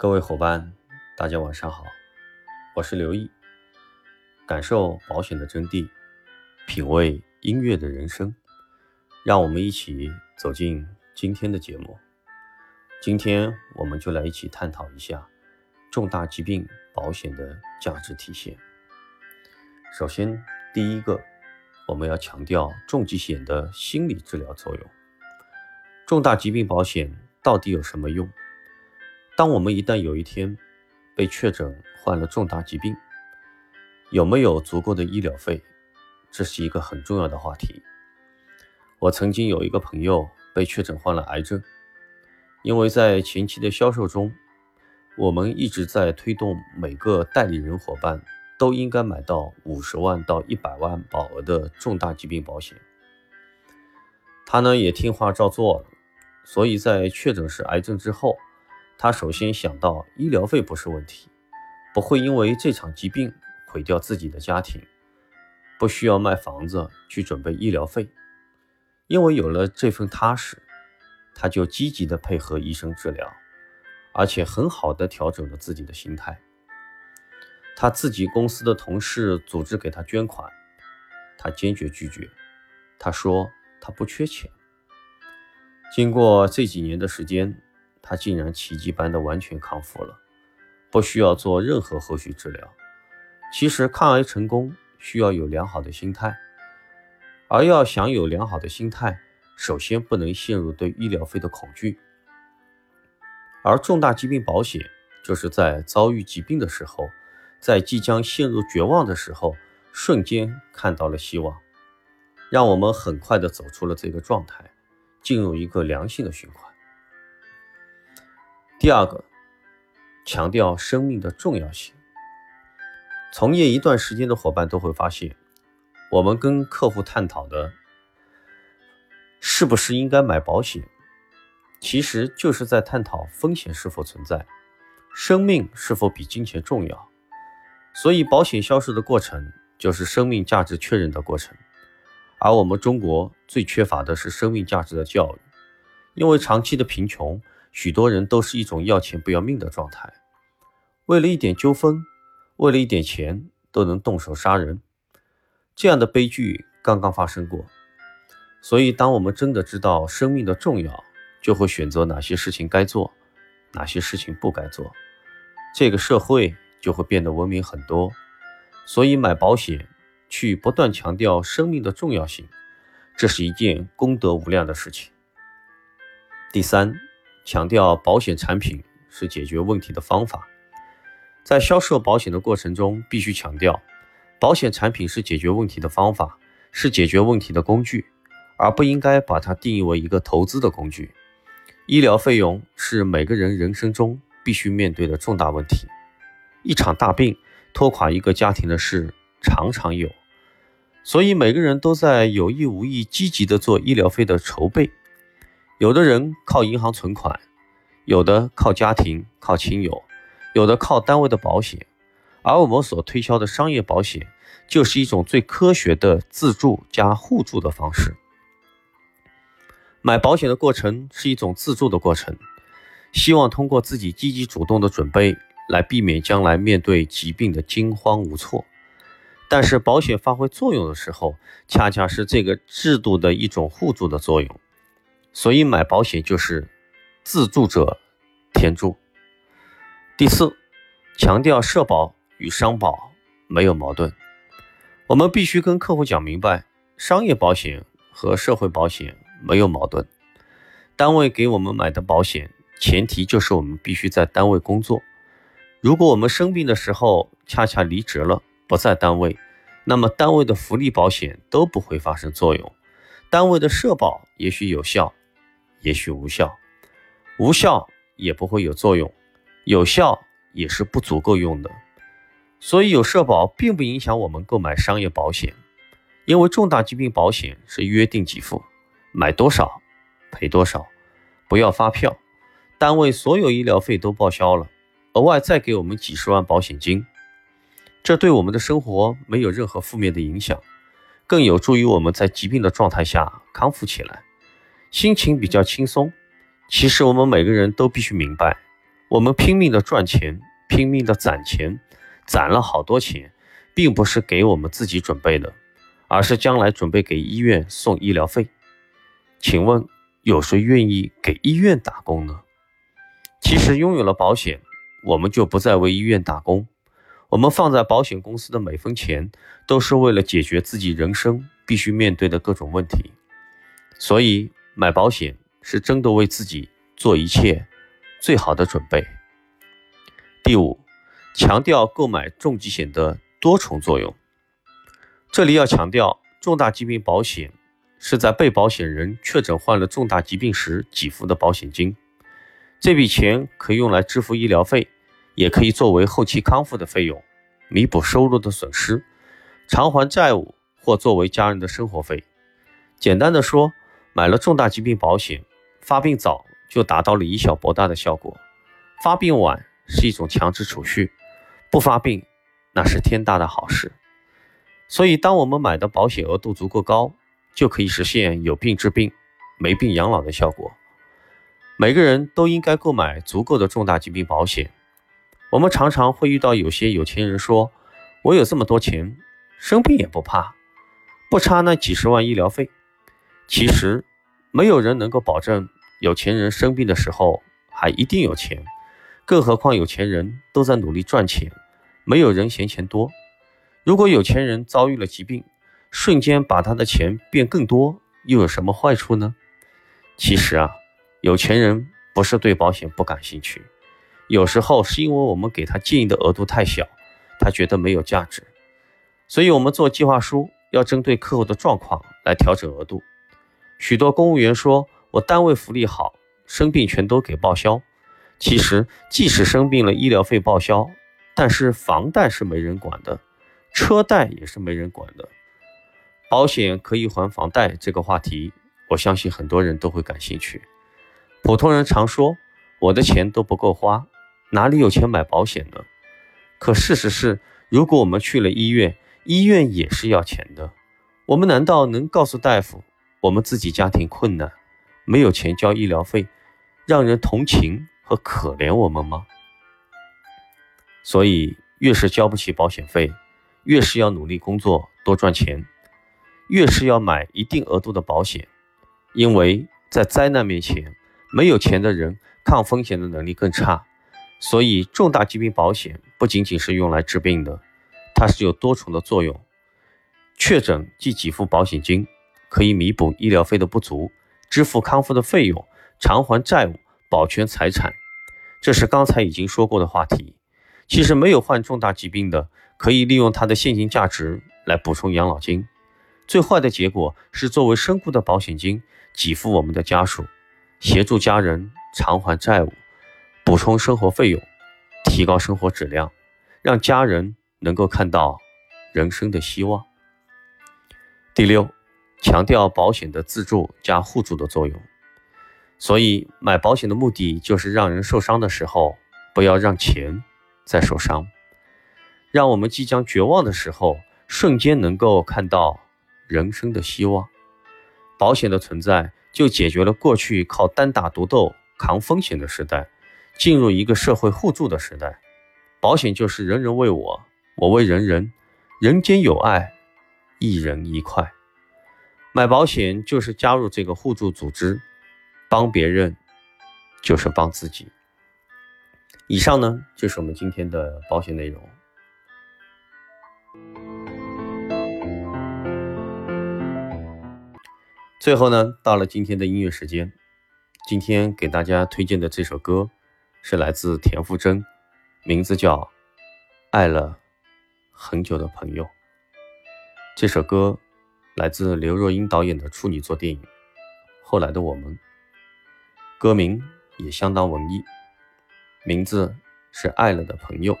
各位伙伴，大家晚上好，我是刘毅。感受保险的真谛，品味音乐的人生，让我们一起走进今天的节目。今天我们就来一起探讨一下重大疾病保险的价值体现。首先，第一个，我们要强调重疾险的心理治疗作用。重大疾病保险到底有什么用？当我们一旦有一天被确诊患了重大疾病，有没有足够的医疗费？这是一个很重要的话题。我曾经有一个朋友被确诊患了癌症，因为在前期的销售中，我们一直在推动每个代理人伙伴都应该买到五十万到一百万保额的重大疾病保险。他呢也听话照做了，所以在确诊是癌症之后。他首先想到医疗费不是问题，不会因为这场疾病毁掉自己的家庭，不需要卖房子去准备医疗费，因为有了这份踏实，他就积极的配合医生治疗，而且很好的调整了自己的心态。他自己公司的同事组织给他捐款，他坚决拒绝，他说他不缺钱。经过这几年的时间。他竟然奇迹般的完全康复了，不需要做任何后续治疗。其实抗癌成功需要有良好的心态，而要想有良好的心态，首先不能陷入对医疗费的恐惧。而重大疾病保险就是在遭遇疾病的时候，在即将陷入绝望的时候，瞬间看到了希望，让我们很快的走出了这个状态，进入一个良性的循环。第二个，强调生命的重要性。从业一段时间的伙伴都会发现，我们跟客户探讨的，是不是应该买保险，其实就是在探讨风险是否存在，生命是否比金钱重要。所以，保险销售的过程就是生命价值确认的过程。而我们中国最缺乏的是生命价值的教育，因为长期的贫穷。许多人都是一种要钱不要命的状态，为了一点纠纷，为了一点钱，都能动手杀人。这样的悲剧刚刚发生过。所以，当我们真的知道生命的重要，就会选择哪些事情该做，哪些事情不该做，这个社会就会变得文明很多。所以，买保险去不断强调生命的重要性，这是一件功德无量的事情。第三。强调保险产品是解决问题的方法，在销售保险的过程中，必须强调，保险产品是解决问题的方法，是解决问题的工具，而不应该把它定义为一个投资的工具。医疗费用是每个人人生中必须面对的重大问题，一场大病拖垮一个家庭的事常常有，所以每个人都在有意无意积极的做医疗费的筹备。有的人靠银行存款，有的靠家庭、靠亲友，有的靠单位的保险，而我们所推销的商业保险，就是一种最科学的自助加互助的方式。买保险的过程是一种自助的过程，希望通过自己积极主动的准备，来避免将来面对疾病的惊慌无措。但是保险发挥作用的时候，恰恰是这个制度的一种互助的作用。所以买保险就是自助者天助。第四，强调社保与商保没有矛盾。我们必须跟客户讲明白，商业保险和社会保险没有矛盾。单位给我们买的保险，前提就是我们必须在单位工作。如果我们生病的时候恰恰离职了，不在单位，那么单位的福利保险都不会发生作用，单位的社保也许有效。也许无效，无效也不会有作用，有效也是不足够用的。所以有社保并不影响我们购买商业保险，因为重大疾病保险是约定给付，买多少赔多少，不要发票，单位所有医疗费都报销了，额外再给我们几十万保险金，这对我们的生活没有任何负面的影响，更有助于我们在疾病的状态下康复起来。心情比较轻松。其实我们每个人都必须明白，我们拼命的赚钱，拼命的攒钱，攒了好多钱，并不是给我们自己准备的，而是将来准备给医院送医疗费。请问有谁愿意给医院打工呢？其实拥有了保险，我们就不再为医院打工。我们放在保险公司的每分钱，都是为了解决自己人生必须面对的各种问题。所以买保险是真的为自己做一切最好的准备。第五，强调购买重疾险的多重作用。这里要强调，重大疾病保险是在被保险人确诊患了重大疾病时给付的保险金，这笔钱可以用来支付医疗费。也可以作为后期康复的费用，弥补收入的损失，偿还债务或作为家人的生活费。简单的说，买了重大疾病保险，发病早就达到了以小博大的效果，发病晚是一种强制储蓄，不发病那是天大的好事。所以，当我们买的保险额度足够高，就可以实现有病治病，没病养老的效果。每个人都应该购买足够的重大疾病保险。我们常常会遇到有些有钱人说：“我有这么多钱，生病也不怕，不差那几十万医疗费。”其实，没有人能够保证有钱人生病的时候还一定有钱，更何况有钱人都在努力赚钱，没有人嫌钱多。如果有钱人遭遇了疾病，瞬间把他的钱变更多，又有什么坏处呢？其实啊，有钱人不是对保险不感兴趣。有时候是因为我们给他建议的额度太小，他觉得没有价值，所以我们做计划书要针对客户的状况来调整额度。许多公务员说：“我单位福利好，生病全都给报销。”其实，即使生病了，医疗费报销，但是房贷是没人管的，车贷也是没人管的。保险可以还房贷这个话题，我相信很多人都会感兴趣。普通人常说：“我的钱都不够花。”哪里有钱买保险呢？可事实是，如果我们去了医院，医院也是要钱的。我们难道能告诉大夫，我们自己家庭困难，没有钱交医疗费，让人同情和可怜我们吗？所以，越是交不起保险费，越是要努力工作多赚钱，越是要买一定额度的保险，因为在灾难面前，没有钱的人抗风险的能力更差。所以，重大疾病保险不仅仅是用来治病的，它是有多重的作用。确诊即给付保险金，可以弥补医疗费的不足，支付康复的费用，偿还债务，保全财产。这是刚才已经说过的话题。其实，没有患重大疾病的，可以利用它的现金价值来补充养老金。最坏的结果是，作为身故的保险金给付我们的家属，协助家人偿还债务。补充生活费用，提高生活质量，让家人能够看到人生的希望。第六，强调保险的自助加互助的作用。所以买保险的目的就是让人受伤的时候，不要让钱再受伤，让我们即将绝望的时候，瞬间能够看到人生的希望。保险的存在，就解决了过去靠单打独斗扛风险的时代。进入一个社会互助的时代，保险就是人人为我，我为人人，人间有爱，一人一块。买保险就是加入这个互助组织，帮别人就是帮自己。以上呢就是我们今天的保险内容。最后呢，到了今天的音乐时间，今天给大家推荐的这首歌。是来自田馥甄，名字叫《爱了很久的朋友》。这首歌来自刘若英导演的处女作电影《后来的我们》，歌名也相当文艺，名字是《爱了的朋友》。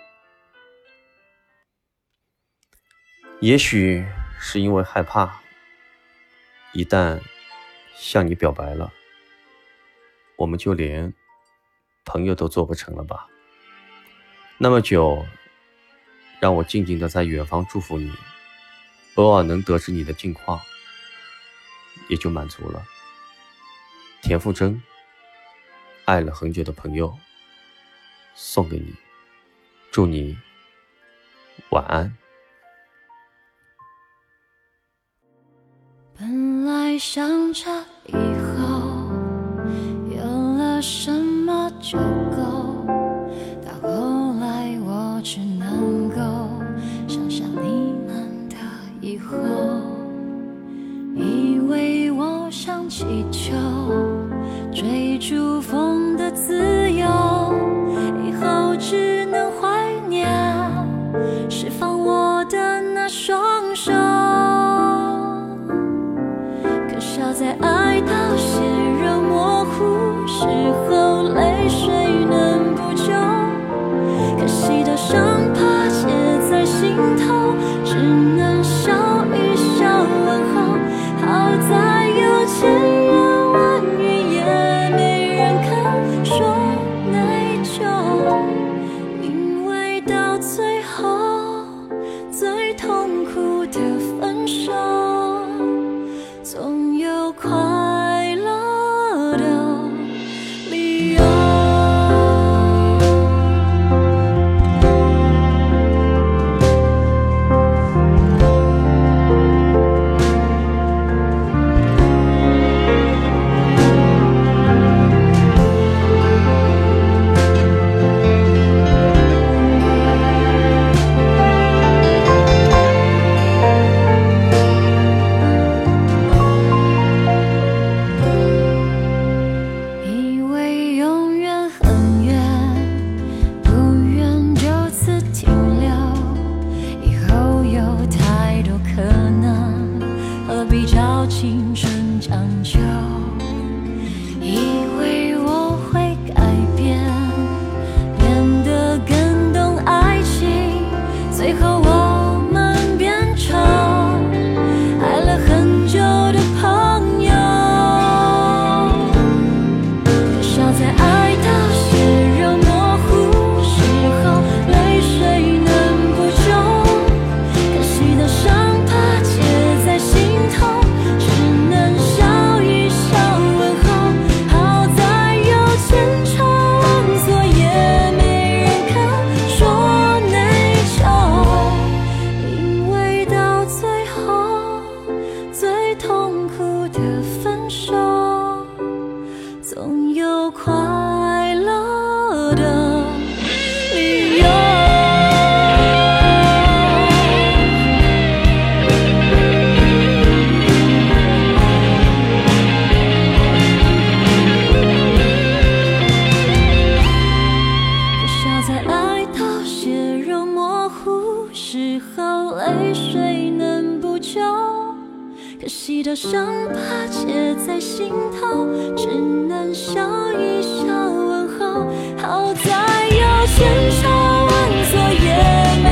也许是因为害怕，一旦向你表白了，我们就连。朋友都做不成了吧？那么久，让我静静的在远方祝福你，偶尔能得知你的近况，也就满足了。田馥甄，爱了很久的朋友，送给你，祝你晚安。本来想着以后有了什么就够，后，以为我想祈求追逐风的自由，以后只能怀念释放在有情在爱到血肉模糊时候泪水能补救可惜的伤疤结在心头只能笑一笑问候。好在有千差万错也没人肯说内疚因为到最后最痛苦的分手。细的伤疤结在心头，只能笑一笑问候。好在有千差万错，也没